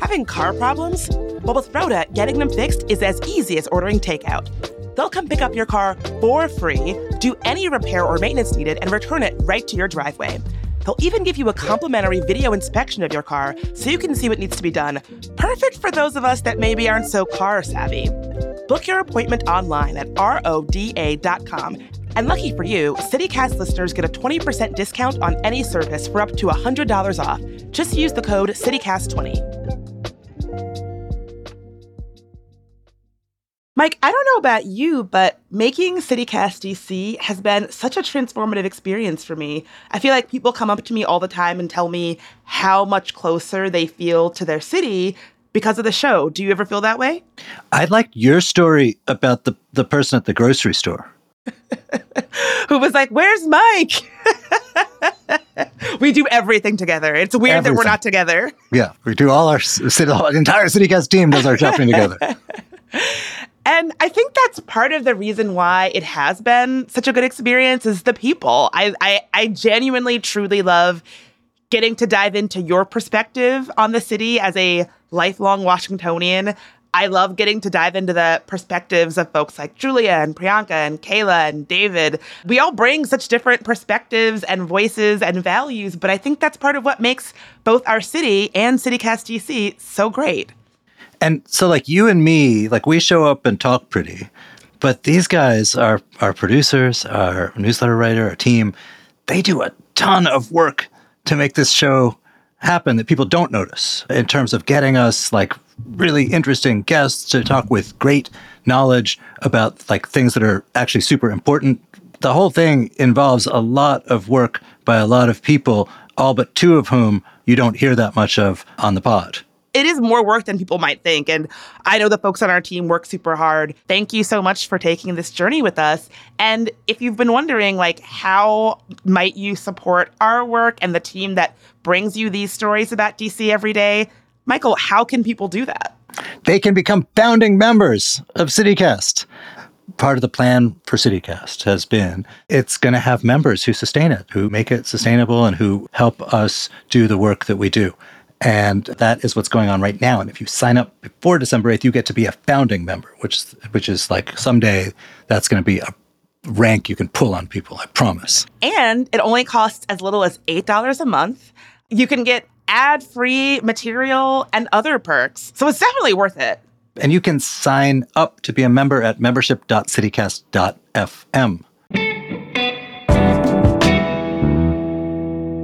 Having car problems? Well, with Roda, getting them fixed is as easy as ordering takeout. They'll come pick up your car for free, do any repair or maintenance needed, and return it right to your driveway. They'll even give you a complimentary video inspection of your car so you can see what needs to be done. Perfect for those of us that maybe aren't so car savvy. Book your appointment online at roda.com. And lucky for you, CityCast listeners get a 20% discount on any service for up to $100 off. Just use the code CityCast20. Mike, I don't know about you, but making CityCast DC has been such a transformative experience for me. I feel like people come up to me all the time and tell me how much closer they feel to their city because of the show. Do you ever feel that way? I like your story about the, the person at the grocery store. Who was like, Where's Mike? we do everything together. It's weird everything. that we're not together. Yeah, we do all our the entire CityCast team does our shopping together. And I think that's part of the reason why it has been such a good experience is the people. I, I, I genuinely, truly love getting to dive into your perspective on the city as a lifelong Washingtonian. I love getting to dive into the perspectives of folks like Julia and Priyanka and Kayla and David. We all bring such different perspectives and voices and values, but I think that's part of what makes both our city and CityCast DC so great. And so, like you and me, like we show up and talk pretty, but these guys are our producers, our newsletter writer, our team. They do a ton of work to make this show happen that people don't notice in terms of getting us like really interesting guests to talk with great knowledge about like things that are actually super important. The whole thing involves a lot of work by a lot of people, all but two of whom you don't hear that much of on the pod it is more work than people might think. And I know the folks on our team work super hard. Thank you so much for taking this journey with us. And if you've been wondering, like, how might you support our work and the team that brings you these stories about DC every day, Michael, how can people do that? They can become founding members of CityCast part of the plan for CityCast has been it's going to have members who sustain it, who make it sustainable, and who help us do the work that we do. And that is what's going on right now. And if you sign up before December 8th, you get to be a founding member, which, which is like someday that's going to be a rank you can pull on people, I promise. And it only costs as little as $8 a month. You can get ad free material and other perks. So it's definitely worth it. And you can sign up to be a member at membership.citycast.fm.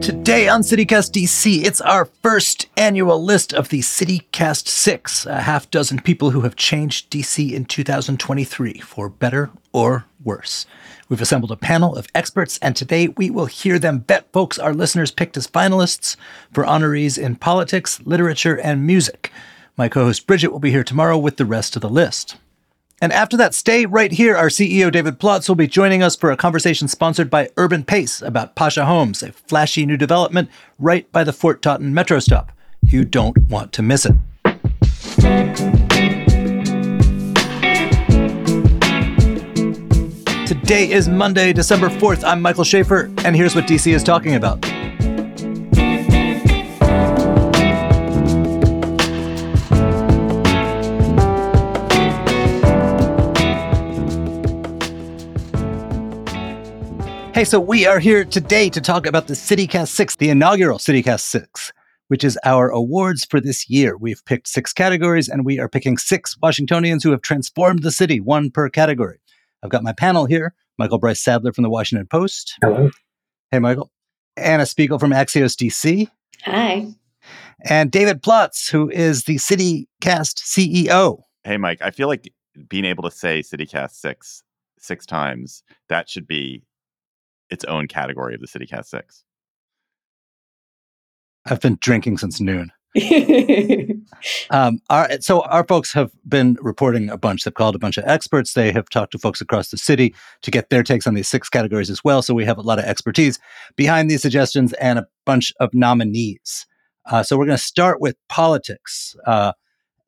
Today on CityCast DC, it's our first annual list of the CityCast 6, a half dozen people who have changed DC in 2023 for better or worse. We've assembled a panel of experts, and today we will hear them vet folks our listeners picked as finalists for honorees in politics, literature, and music. My co host Bridget will be here tomorrow with the rest of the list. And after that, stay right here. Our CEO, David Plotz, will be joining us for a conversation sponsored by Urban Pace about Pasha Homes, a flashy new development right by the Fort Totten metro stop. You don't want to miss it. Today is Monday, December 4th. I'm Michael Schaefer, and here's what DC is talking about. Hey, so we are here today to talk about the CityCast 6, the inaugural CityCast 6, which is our awards for this year. We've picked six categories and we are picking six Washingtonians who have transformed the city, one per category. I've got my panel here Michael Brice-Saddler from the Washington Post. Hello. Hey, Michael. Anna Spiegel from Axios DC. Hi. And David Plotz, who is the CityCast CEO. Hey, Mike. I feel like being able to say CityCast 6 six times, that should be its own category of the CityCast 6? I've been drinking since noon. um, our, so our folks have been reporting a bunch. They've called a bunch of experts. They have talked to folks across the city to get their takes on these six categories as well. So we have a lot of expertise behind these suggestions and a bunch of nominees. Uh, so we're going to start with politics, uh,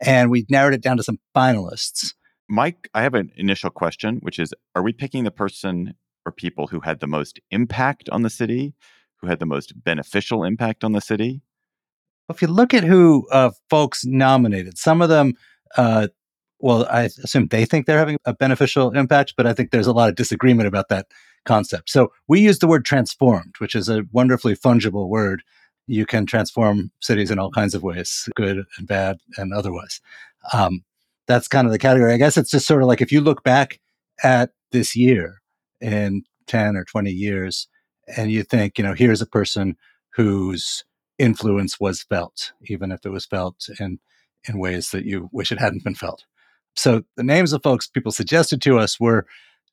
and we narrowed it down to some finalists. Mike, I have an initial question, which is: Are we picking the person or people who had the most impact on the city, who had the most beneficial impact on the city? If you look at who uh, folks nominated, some of them, uh, well, I assume they think they're having a beneficial impact, but I think there's a lot of disagreement about that concept. So we use the word transformed, which is a wonderfully fungible word. You can transform cities in all kinds of ways, good and bad and otherwise. Um, that's kind of the category. I guess it's just sort of like if you look back at this year in 10 or 20 years and you think, you know, here's a person whose influence was felt, even if it was felt in, in ways that you wish it hadn't been felt. So the names of folks people suggested to us were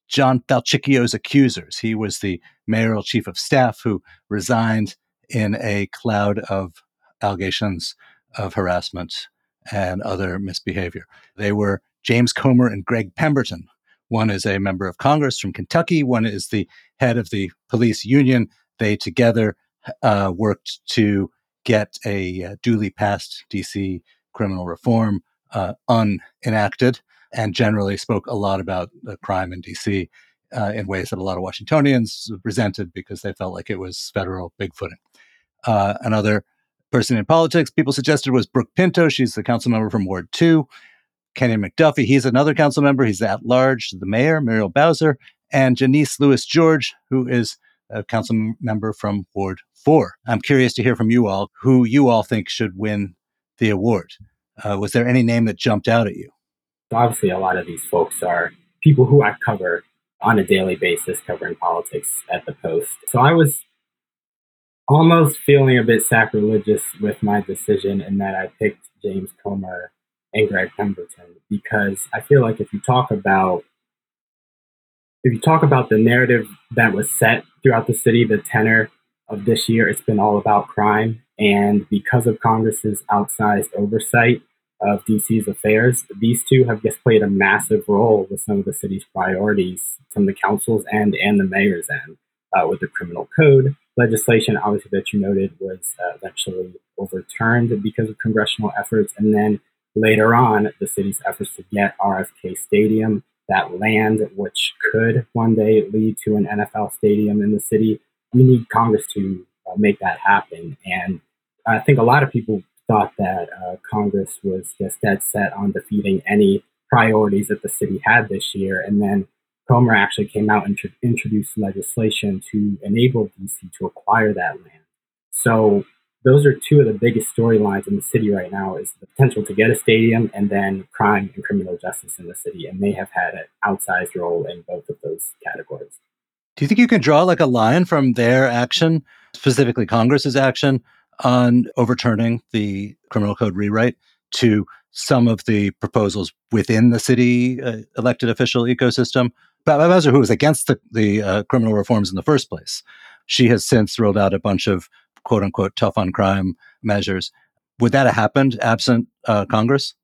John Falcicchio's accusers. He was the mayoral chief of staff who resigned in a cloud of allegations of harassment and other misbehavior. They were James Comer and Greg Pemberton. One is a member of Congress from Kentucky, one is the head of the police union. They together uh, worked to get a uh, duly passed DC criminal reform uh, unenacted and generally spoke a lot about the crime in DC uh, in ways that a lot of Washingtonians resented because they felt like it was federal bigfooting. Uh, another person in politics people suggested was Brooke Pinto. She's the council member from Ward 2. Kenyan McDuffie, he's another council member. He's at large. The mayor, Muriel Bowser, and Janeese Lewis George, who is a council member from Ward 4. I'm curious to hear from you all who you all think should win the award. Uh, was there any name that jumped out at you? Obviously, a lot of these folks are people who I cover on a daily basis covering politics at the Post. So I was almost feeling a bit sacrilegious with my decision in that I picked James Comer and Greg Pemberton because I feel like if you talk about if you talk about the narrative that was set throughout the city, the tenor of this year, it's been all about crime. And because of Congress's outsized oversight of DC's affairs, these two have just played a massive role with some of the city's priorities from the council's end and the mayor's end uh, with the criminal code, legislation, obviously, that you noted was uh, eventually overturned because of congressional efforts. And then later on, the city's efforts to get RFK Stadium, that land, which could one day lead to an NFL stadium in the city. We need Congress to uh, make that happen. And I think a lot of people thought that uh, Congress was just dead set on defeating any priorities that the city had this year. And then Comer actually came out and tr- introduced legislation to enable DC to acquire that land. So those are two of the biggest storylines in the city right now is the potential to get a stadium and then crime and criminal justice in the city. And they have had an outsized role in both of those categories. Do you think you can draw like a line from their action, specifically Congress's action on overturning the criminal code rewrite to some of the proposals within the city uh, elected official ecosystem Bowser, who was against the, the uh, criminal reforms in the first place, she has since rolled out a bunch of quote unquote tough on crime measures. Would that have happened absent uh, Congress?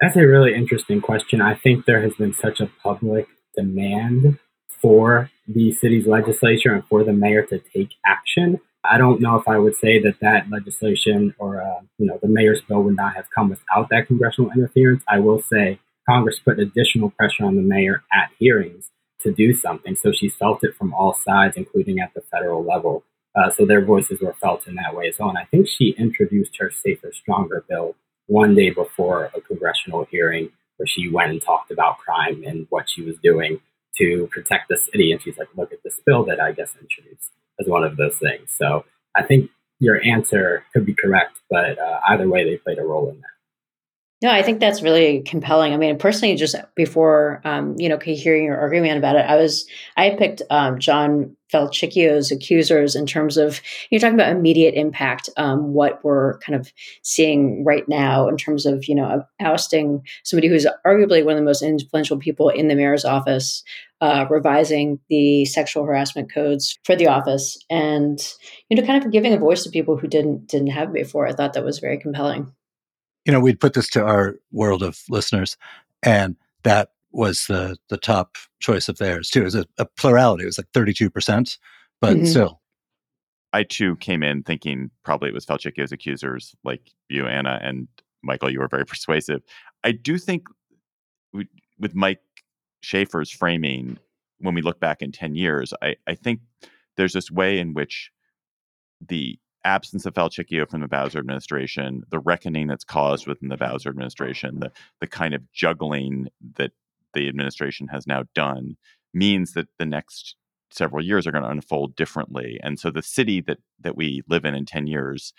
That's a really interesting question. I think there has been such a public demand for the city's legislature and for the mayor to take action. I don't know if I would say that that legislation or uh, you know the mayor's bill would not have come without that congressional interference. I will say Congress put additional pressure on the mayor at hearings to do something. So she felt it from all sides, including at the federal level. Uh, so their voices were felt in that way as well. And I think she introduced her Safer Stronger bill one day before a congressional hearing where she went and talked about crime and what she was doing to protect the city. And she's like, look at this bill that I guess introduced as one of those things. So I think your answer could be correct, but uh, either way, they played a role in that. No, I think that's really compelling. I mean, personally, just before um, you know, hearing your argument about it, I was I picked um, John Falcicchio's accusers in terms of you're talking about immediate impact, um, what we're kind of seeing right now in terms of you know ousting somebody who's arguably one of the most influential people in the mayor's office, uh, revising the sexual harassment codes for the office, and you know, kind of giving a voice to people who didn't didn't have before. I thought that was very compelling you know, we'd put this to our world of listeners, and that was the the top choice of theirs too. It was a, a plurality. It was like thirty two percent, but mm-hmm. still. I too came in thinking probably it was Falcicchio's accusers, like you, Anna, and Michael. You were very persuasive. I do think with Mike Schaefer's framing, when we look back in 10 years, I, I think there's this way in which the absence of Falcicchio from the Bowser administration, the reckoning that's caused within the Bowser administration, the the kind of juggling that the administration has now done means that the next several years are going to unfold differently. And so the city that that we live in in 10 years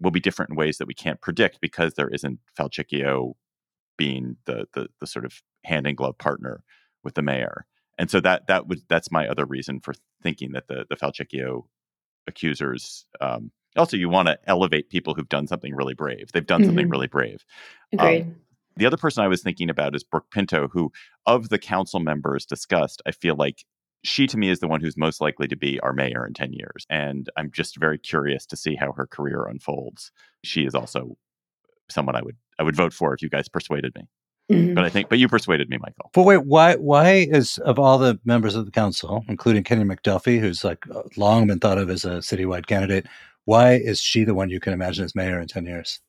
will be different in ways that we can't predict because there isn't Falcicchio being the the, the sort of hand in glove partner with the mayor. And so that that would that's my other reason for thinking that the the Falcicchio accusers um, also you want to elevate people who've done something really brave. They've done mm-hmm. something really brave. Agreed. Um, the other person I was thinking about is Brooke Pinto, who of the council members discussed, I feel like she to me is the one who's most likely to be our mayor in 10 years. And I'm just very curious to see how her career unfolds. She is also someone I would I would vote for if you guys persuaded me. Mm-hmm. But I think, but you persuaded me, Michael. But wait, why? Why is of all the members of the council, including Kenyan McDuffie, who's like uh, long been thought of as a citywide candidate, why is she the one you can imagine as mayor in ten years?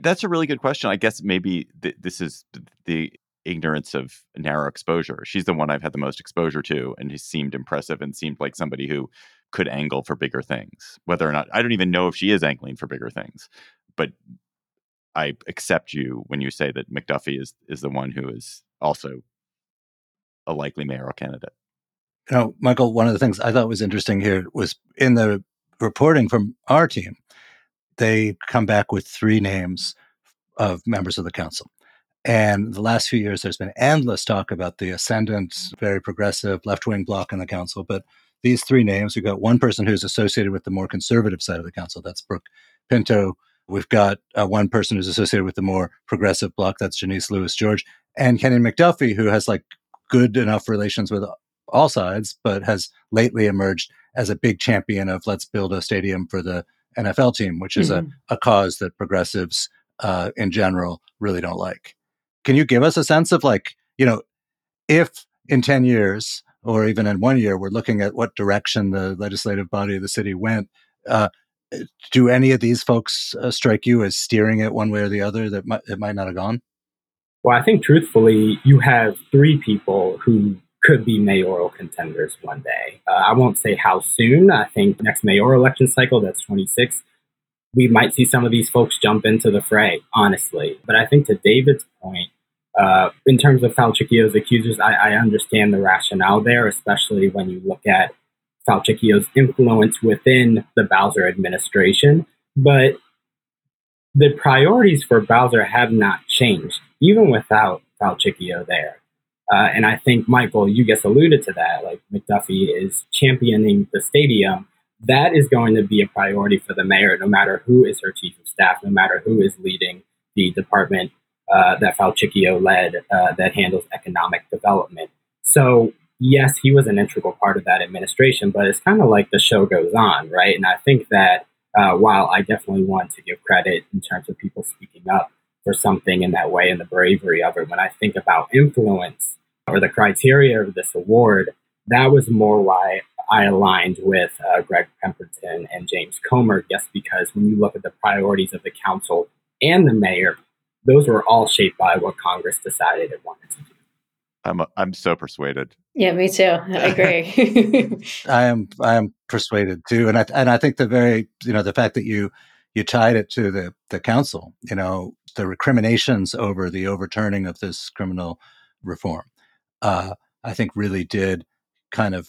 That's a really good question. I guess maybe th- this is the ignorance of narrow exposure. She's the one I've had the most exposure to, and he seemed impressive and seemed like somebody who could angle for bigger things. Whether or not I don't even know if she is angling for bigger things, but I accept you when you say that McDuffie is is the one who is also a likely mayoral candidate. You know, Michael, one of the things I thought was interesting here was in the reporting from our team, they come back with three names of members of the council. And the last few years, there's been endless talk about the ascendant, very progressive left wing bloc in the council. But these three names, we've got one person who's associated with the more conservative side of the council. That's Brooke Pinto, We've got uh, one person who's associated with the more progressive bloc. That's Janeese Lewis George and Kenny McDuffie, who has like good enough relations with all sides, but has lately emerged as a big champion of let's build a stadium for the NFL team, which is mm-hmm. a, a cause that progressives uh, in general really don't like. Can you give us a sense of like, you know, if in 10 years or even in one year, we're looking at what direction the legislative body of the city went, uh, do any of these folks uh, strike you as steering it one way or the other that might, it might not have gone? Well, I think truthfully, you have three people who could be mayoral contenders one day. Uh, I won't say how soon. I think next mayoral election cycle, that's 26, we might see some of these folks jump into the fray, honestly. But I think to David's point, uh, in terms of Falcicchio's accusers, I, I understand the rationale there, especially when you look at Falcicchio's influence within the Bowser administration, but the priorities for Bowser have not changed, even without Falcicchio there. Uh, and I think, Michael, you just alluded to that. Like McDuffie is championing the stadium. That is going to be a priority for the mayor, no matter who is her chief of staff, no matter who is leading the department uh, that Falcicchio led uh, that handles economic development. So yes, he was an integral part of that administration, but it's kind of like the show goes on, right? And I think that uh, while I definitely want to give credit in terms of people speaking up for something in that way and the bravery of it, when I think about influence or the criteria of this award, that was more why I aligned with uh, Greg Pemberton and James Comer, just because when you look at the priorities of the council and the mayor, those were all shaped by what Congress decided it wanted to do. I'm a, I'm so persuaded. Yeah, me too. I agree. I am I am persuaded too, and I and I think the very you know the fact that you you tied it to the the council, you know, the recriminations over the overturning of this criminal reform, uh, I think really did kind of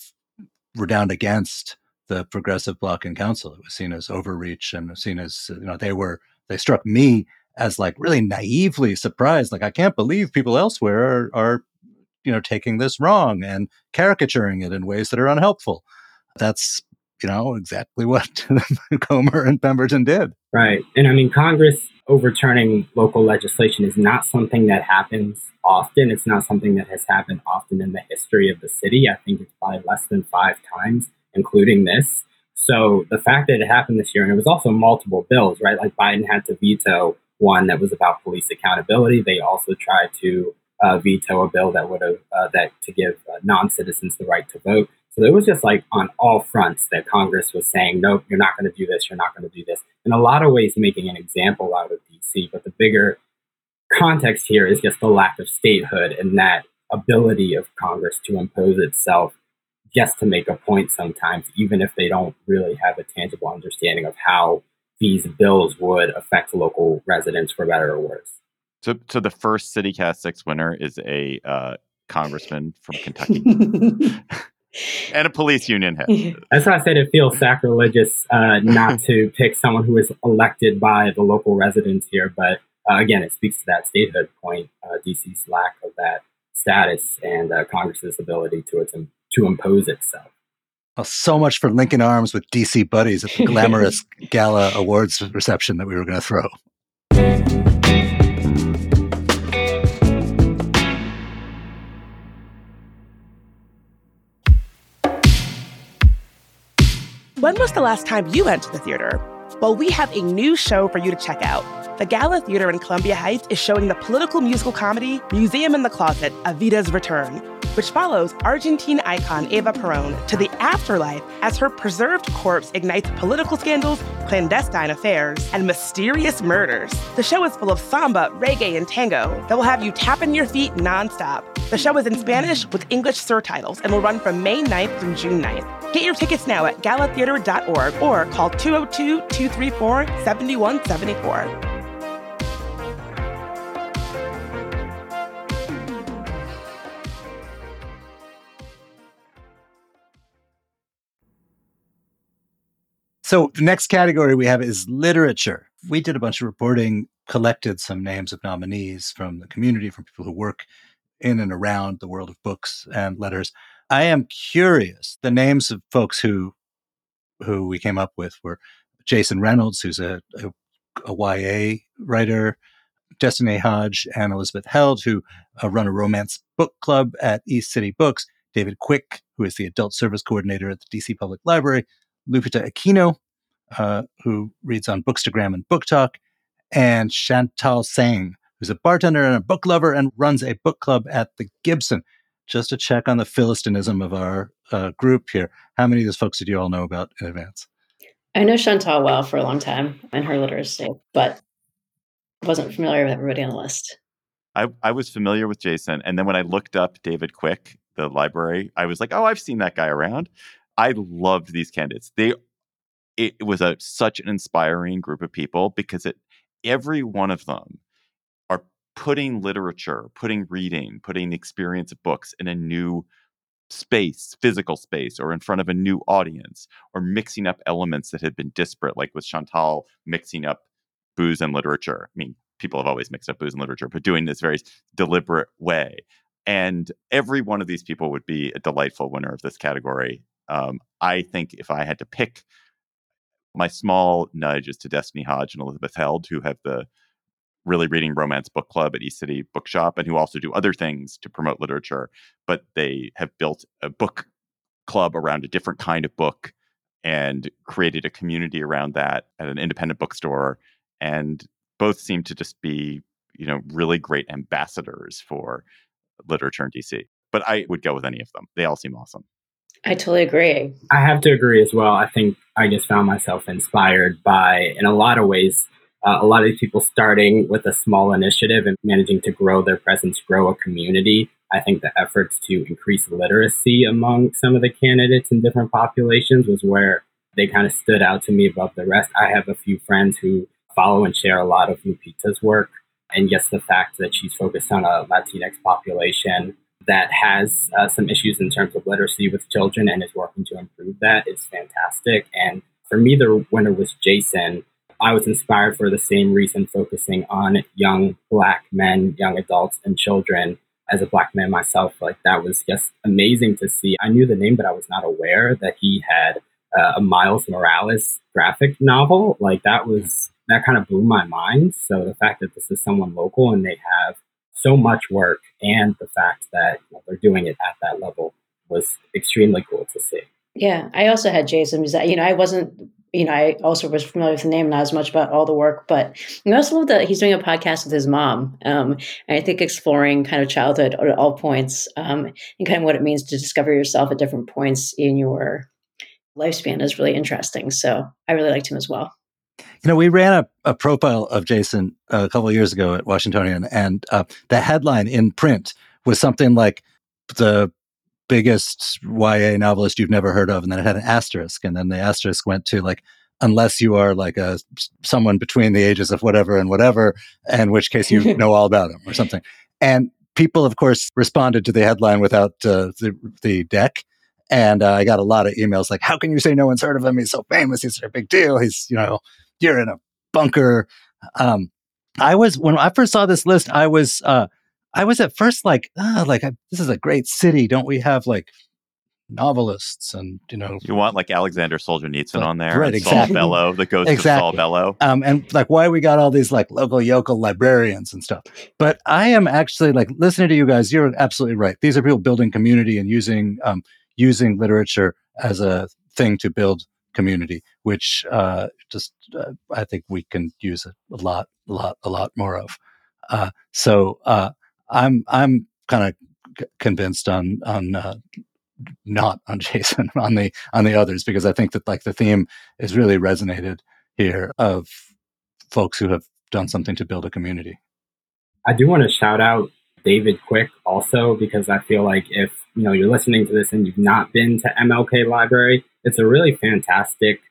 redound against the progressive bloc in council. It was seen as overreach and seen as you know they were they struck me as like really naively surprised. Like I can't believe people elsewhere are, are you know taking this wrong and caricaturing it in ways that are unhelpful that's you know exactly what comer and pemberton did. Right. And i mean congress overturning local legislation is not something that happens often. It's not something that has happened often in the history of the city. I think it's probably less than five times including this. So the fact that it happened this year and it was also multiple bills right? Like biden had to veto one that was about police accountability. They also tried to uh, veto a bill that would have uh, that to give uh, non-citizens the right to vote. So it was just like on all fronts that Congress was saying, nope, you're not going to do this, you're not going to do this. In a lot of ways, making an example out of DC. But the bigger context here is just the lack of statehood, and that ability of Congress to impose itself just to make a point sometimes, even if they don't really have a tangible understanding of how these bills would affect local residents for better or worse. So, so the first CityCast six winner is a uh, congressman from Kentucky and a police union head. That's why I said it feels sacrilegious uh, not to pick someone who is elected by the local residents here. But uh, again, it speaks to that statehood point, uh, DC's lack of that status and uh, Congress's ability to its, to impose itself. Well, so much for linking arms with DC buddies at the glamorous gala awards reception that we were going to throw. When was the last time you went to the theater? Well, we have a new show for you to check out. The Gala Theater in Columbia Heights is showing the political musical comedy Museum in the Closet, Evita's Return, which follows Argentine icon Eva Peron to the afterlife as her preserved corpse ignites political scandals, clandestine affairs, and mysterious murders. The show is full of samba, reggae, and tango that will have you tapping your feet nonstop. The show is in Spanish with English surtitles and will run from May 9th through June 9th. Get your tickets now at galatheater.org or call 202 234 7174. So the next category we have is literature. We did a bunch of reporting, collected some names of nominees from the community, from people who work in and around the world of books and letters. I am curious. The names of folks who who we came up with were Jason Reynolds, who's a, a, a YA writer, Destiny Hodge and Elizabeth Held, who uh, run a romance book club at East City Books, David Quick, who is the adult service coordinator at the DC Public Library, Lupita Aquino, uh, who reads on Bookstagram and BookTok, and Chantal Tseng, who's a bartender and a book lover and runs a book club at the Gibson. Just to check on the philistinism of our uh, group here, how many of those folks did you all know about in advance? I know Chantal well for a long time and her literacy, but wasn't familiar with everybody on the list. I, I was familiar with Jason. And then when I looked up David Quick, the library, I was like, oh, I've seen that guy around. I loved these candidates. They it, was a such an inspiring group of people because it every one of them are putting literature, putting reading, putting the experience of books in a new space, physical space, or in front of a new audience, or mixing up elements that had been disparate, like with Chantal mixing up booze and literature. I mean, people have always mixed up booze and literature, but doing this very deliberate way. And every one of these people would be a delightful winner of this category. Um, I think if I had to pick my small nudge is to Destiny Hodge and Elizabeth Held, who have the really reading romance book club at East City Bookshop and who also do other things to promote literature, but they have built a book club around a different kind of book and created a community around that at an independent bookstore and both seem to just be you know really great ambassadors for literature in dc but i would go with any of them. They all seem awesome I totally agree. I have to agree as well. I think I just found myself inspired by, in a lot of ways, uh, a lot of these people starting with a small initiative and managing to grow their presence, grow a community. I think the efforts to increase literacy among some of the candidates in different populations was where they kind of stood out to me above the rest. I have a few friends who follow and share a lot of Lupita's work. And yes, the fact that she's focused on a Latinx population that has uh, some issues in terms of literacy with children and is working to improve that is fantastic. And for me, the winner was Jason. I was inspired for the same reason, focusing on young Black men, young adults, and children. As a Black man myself, like that was just amazing to see. I knew the name, but I was not aware that he had uh, a Miles Morales graphic novel. Like that was that kind of blew my mind. So the fact that this is someone local and they have so much work and the fact that you know, they're doing it at that level was extremely cool to see. Yeah, I also had Jason. You know, I wasn't. You know, I also was familiar with the name, not as much about all the work, but I also love that he's doing a podcast with his mom. Um, and I think exploring kind of childhood at all points um, and kind of what it means to discover yourself at different points in your lifespan is really interesting. So I really liked him as well. You know, we ran a, a profile of Jason a couple of years ago at Washingtonian, and uh, the headline in print was something like the biggest YA novelist you've never heard of, and then it had an asterisk, and then the asterisk went to like unless you are like a someone between the ages of whatever and whatever, in which case you know all about him or something. And people, of course, responded to the headline without uh, the the deck. And uh, I got a lot of emails like, "How can you say no one's heard of him? He's so famous. He's a big deal. He's you know, you're in a bunker." Um, I was when I first saw this list, I was uh, I was at first like, ah, like I, this is a great city. Don't we have like novelists and you know you want like Alexander Solzhenitsyn on there, right? Exactly. Saul Bellow, the ghost exactly. of Saul Bellow, um, and like why we got all these like local yokel librarians and stuff. But I am actually like listening to you guys. You're absolutely right. These are people building community and using um, using literature as a thing to build community, which uh, just uh, I think we can use a, lot, a lot, a lot more of. Uh, so uh, I'm I'm kind of c- convinced on on uh, not on Jason on the on the others because I think that like the theme is really resonated here of folks who have done something to build a community. I do want to shout out David Quick also because I feel like if you know you're listening to this and you've not been to MLK Library, it's a really fantastic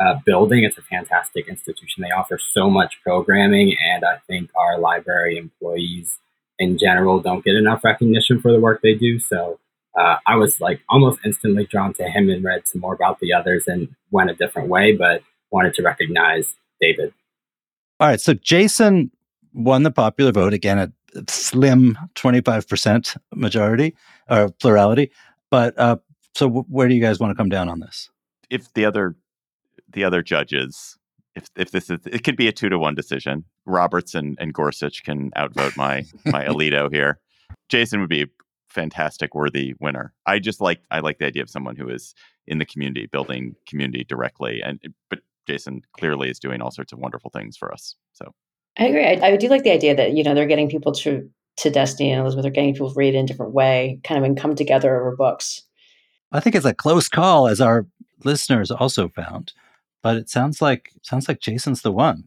uh, building. It's a fantastic institution. They offer so much programming, and I think our library employees in general don't get enough recognition for the work they do. So uh, I was like almost instantly drawn to him and read some more about the others and went a different way, but wanted to recognize David. All right. So Jason won the popular vote again at slim 25% majority or plurality. But uh, so w- where do you guys want to come down on this? If the other the other judges if if this is it could be a two to one decision. Roberts and, and Gorsuch can outvote my my Alito here. Jason would be a fantastic worthy winner. I just like I like the idea of someone who is in the community, building community directly. And but Jason clearly is doing all sorts of wonderful things for us. So I agree. I, I do like the idea that you know they're getting people to to Destiny and Elizabeth. They're getting people to read in a different way, kind of and come together over books. I think it's a close call, as our listeners also found but it sounds like sounds like Jason's the one.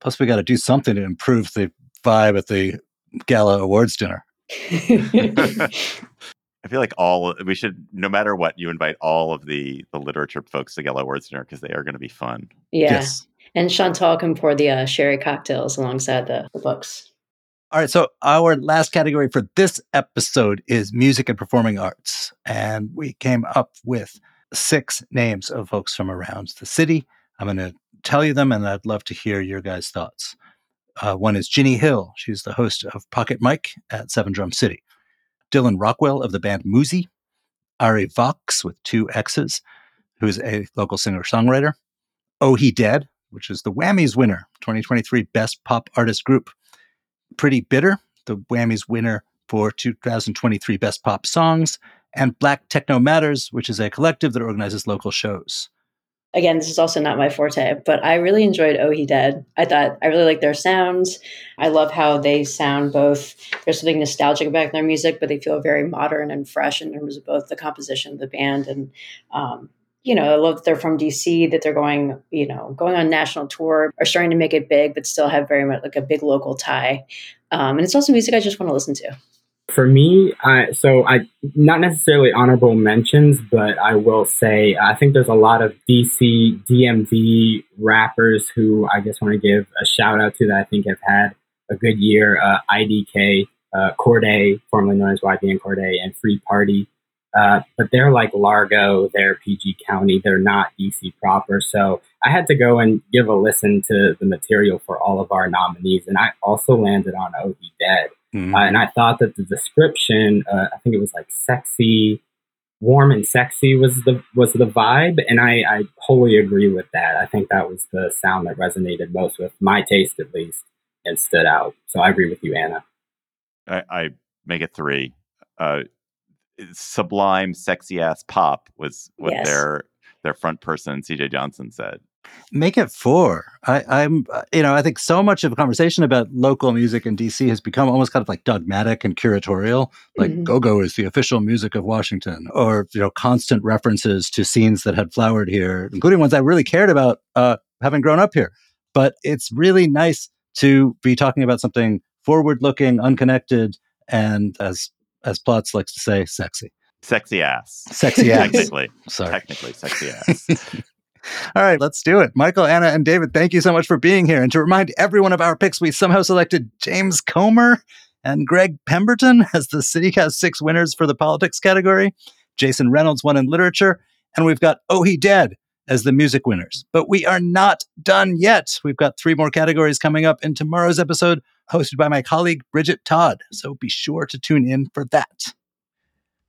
Plus, we got to do something to improve the vibe at the gala awards dinner. I feel like all we should, no matter what, you invite all of the the literature folks to Gala Awards dinner because they are going to be fun. Yeah, yes. And Chantal can pour the uh, sherry cocktails alongside the, the books. All right, so our last category for this episode is music and performing arts, and we came up with six names of folks from around the city. I'm going to tell you them, and I'd love to hear your guys' thoughts. Uh, one is Ginny Hill. She's the host of Pocket Mike at Seven Drum City. Dylan Rockwell of the band Muzi. Ari Vox with two X's, who's a local singer songwriter. Oh He Dead, which is the Wammies winner, 2023 Best Pop Artist Group. Pretty Bitter, the Wammies winner for 2023 Best Pop Songs and Black Techno Matters, which is a collective that organizes local shows. Again, this is also not my forte, but I really enjoyed Oh He Dead. I thought I really like their sounds. I love how they sound both, there's something nostalgic about their music, but they feel very modern and fresh in terms of both the composition of the band and, um, you know, I love that they're from DC, that they're going, you know, going on national tour, are starting to make it big, but still have very much like a big local tie. Um, and it's also music I just want to listen to. For me, I, so I not necessarily honorable mentions, but I will say I think there's a lot of DC DMV rappers who I just want to give a shout out to that I think have had a good year. Uh, IDK, uh, Cordae, formerly known as YBN Cordae, and Free Party. Uh, but they're like Largo, they're PG County, they're not DC proper. So I had to go and give a listen to the material for all of our nominees, and I also landed on He Dead. Mm-hmm. Uh, and I thought that the description, uh, I think it was like sexy, warm and sexy was the was the vibe, and I, I wholly agree with that. I think that was the sound that resonated most with my taste, at least, and stood out. So I agree with you, Anna. I, I make it three. Uh, sublime, sexy ass pop was what yes. their their front person, CJ Johnson, said. Make it four. I, am you know, I think so much of a conversation about local music in DC has become almost kind of like dogmatic and curatorial. Like mm-hmm. go-go is the official music of Washington, or you know, constant references to scenes that had flowered here, including ones I really cared about, uh, having grown up here. But it's really nice to be talking about something forward-looking, unconnected, and as as Plotz likes to say, sexy. Sexy ass. Sexy ass. Technically. Sorry. Technically, sexy ass. All right, let's do it. Michael, Anna, and David, thank you so much for being here. And to remind everyone of our picks, we somehow selected James Comer and Greg Pemberton as the CityCast 6 winners for the politics category. Jason Reynolds won in literature. And we've got Oh He Dead as the music winners. But we are not done yet. We've got three more categories coming up in tomorrow's episode, hosted by my colleague Bridget Todd. So be sure to tune in for that.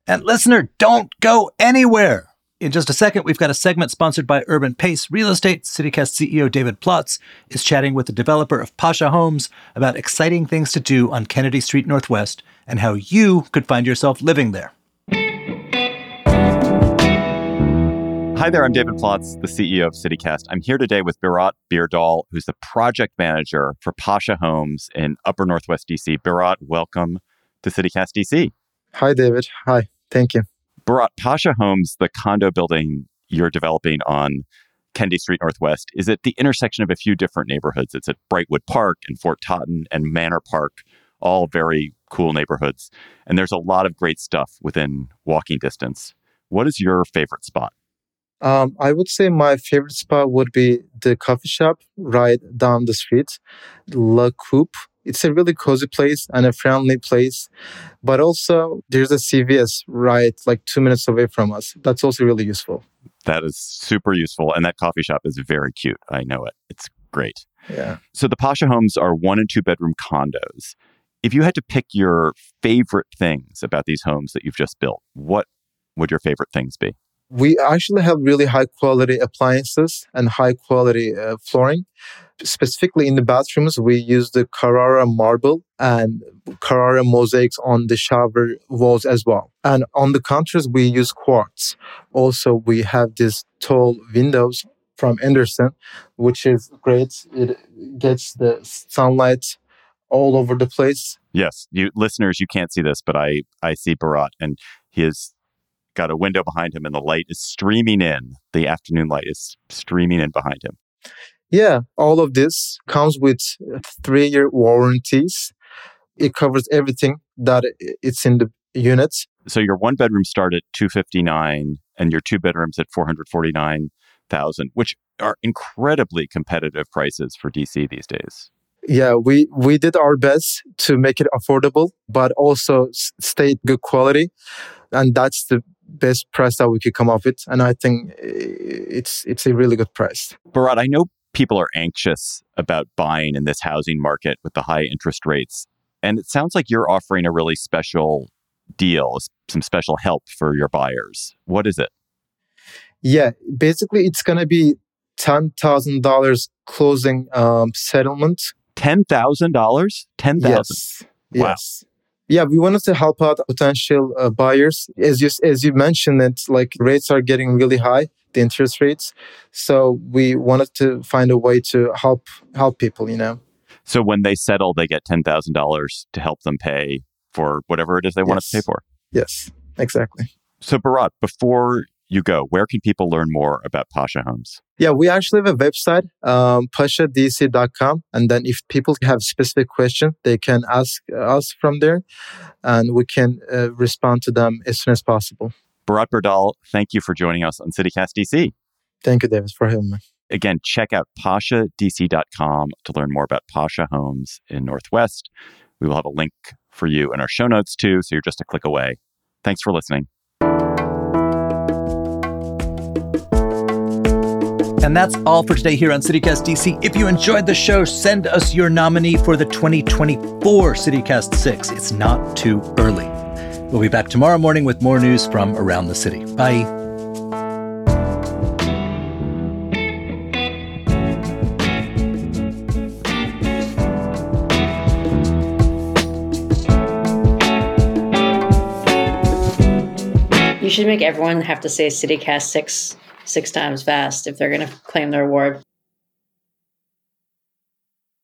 And listener, don't go anywhere. In just a second, we've got a segment sponsored by Urban Pace Real Estate. CityCast CEO David Plotz is chatting with the developer of Pasha Homes about exciting things to do on Kennedy Street Northwest and how you could find yourself living there. Hi there, I'm David Plotz, the CEO of CityCast. I'm here today with Birat Birdal, who's the project manager for Pasha Homes in Upper Northwest DC. Birat, welcome to CityCast DC. Hi, David. Hi. Thank you. Birat, Pasha Homes, the condo building you're developing on Kennedy Street Northwest, is at the intersection of a few different neighborhoods. It's at Brightwood Park and Fort Totten and Manor Park, all very cool neighborhoods. And there's a lot of great stuff within walking distance. What is your favorite spot? Um, I would say my favorite spot would be the coffee shop right down the street, La Coop. It's a really cozy place and a friendly place. But also, there's a CVS right like two minutes away from us. That's also really useful. That is super useful. And that coffee shop is very cute. I know it. It's great. Yeah. So the Pasha homes are one and two bedroom condos. If you had to pick your favorite things about these homes that you've just built, what would your favorite things be? We actually have really high quality appliances and high quality uh, flooring. Specifically in the bathrooms, we use the Carrara marble and Carrara mosaics on the shower walls as well. And on the counters, we use quartz. Also, we have these tall windows from Andersen, which is great. It gets the sunlight all over the place. Yes, you listeners, you can't see this, but I I see Barat and he is got a window behind him and the light is streaming in. The afternoon light is streaming in behind him. Yeah, all of this comes with three year warranties. It covers everything that it's in the unit. So your one bedroom start at 259 and your two bedrooms at 449,000, which are incredibly competitive prices for DC these days. Yeah, we we did our best to make it affordable, but also stay good quality, and that's the best price that we could come up with. And I think it's it's a really good price. Birat, I know people are anxious about buying in this housing market with the high interest rates. And it sounds like you're offering a really special deal, some special help for your buyers. What is it? Yeah, basically, it's going to be $10,000 closing um, settlement. $10,000? 10000 Yes. Wow. Yes yeah we wanted to help out potential uh, buyers. As you as you mentioned it like rates are getting really high the interest rates. So we wanted to find a way to help help people you know? So when they settle they get $10,000 to help them pay for whatever it is they yes. want to pay for. Yes exactly. So Birat before you go, where can people learn more about Pasha Homes? Yeah, we actually have a website, um, pashadc.com. And then if people have specific questions, they can ask us from there and we can uh, respond to them as soon as possible. Birat Birdal, thank you for joining us on CityCast DC. Thank you, Davis, for having me. Again, check out pashadc.com to learn more about Pasha Homes in Northwest. We will have a link for you in our show notes too, so you're just a click away. Thanks for listening. And that's all for today here on CityCast DC. If you enjoyed the show, send us your nominee for the 2024 CityCast 6. It's not too early. We'll be back tomorrow morning with more news from around the city. Bye. You should make everyone have to say CityCast 6 six times fast if they're going to claim their award.